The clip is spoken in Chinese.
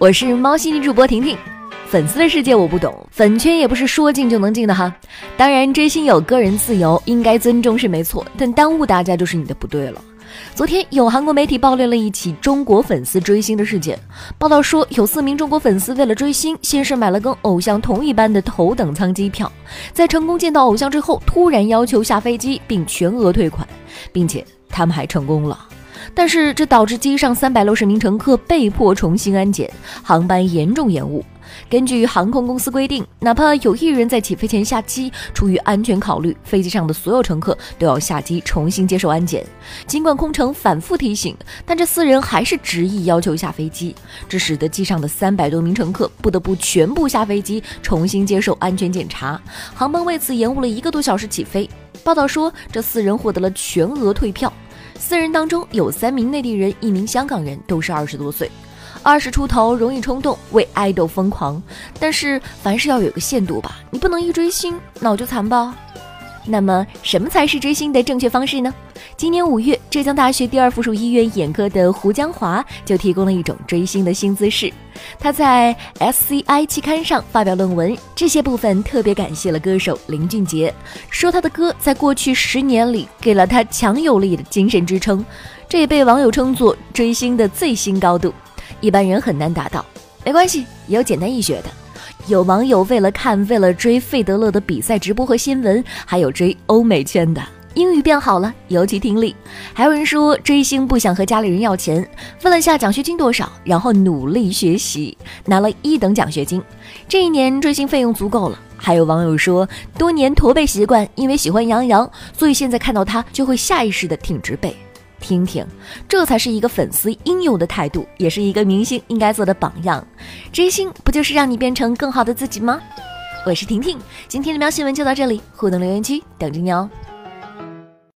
我是猫系女主播婷婷。粉丝的世界我不懂，粉圈也不是说进就能进的哈。当然，追星有个人自由，应该尊重是没错，但耽误大家就是你的不对了。昨天有韩国媒体爆料了一起中国粉丝追星的事件。报道说，有四名中国粉丝为了追星，先是买了跟偶像同一班的头等舱机票，在成功见到偶像之后，突然要求下飞机并全额退款，并且他们还成功了。但是这导致机上三百六十名乘客被迫重新安检，航班严重延误。根据航空公司规定，哪怕有一人在起飞前下机，出于安全考虑，飞机上的所有乘客都要下机重新接受安检。尽管空乘反复提醒，但这四人还是执意要求下飞机，这使得机上的三百多名乘客不得不全部下飞机重新接受安全检查，航班为此延误了一个多小时起飞。报道说，这四人获得了全额退票。四人当中有三名内地人，一名香港人，都是二十多岁。二十出头容易冲动，为爱豆疯狂，但是凡事要有个限度吧，你不能一追星脑就残吧。那么，什么才是追星的正确方式呢？今年五月，浙江大学第二附属医院眼科的胡江华就提供了一种追星的新姿势。他在 SCI 期刊上发表论文，这些部分特别感谢了歌手林俊杰，说他的歌在过去十年里给了他强有力的精神支撑，这也被网友称作追星的最新高度。一般人很难达到，没关系，也有简单易学的。有网友为了看、为了追费德勒的比赛直播和新闻，还有追欧美圈的英语变好了，尤其听力。还有人说追星不想和家里人要钱，问了下奖学金多少，然后努力学习，拿了一等奖学金。这一年追星费用足够了。还有网友说，多年驼背习惯，因为喜欢杨洋，所以现在看到他就会下意识的挺直背。听听，这才是一个粉丝应有的态度，也是一个明星应该做的榜样。追星不就是让你变成更好的自己吗？我是婷婷，今天的喵新闻就到这里，互动留言区等着你哦。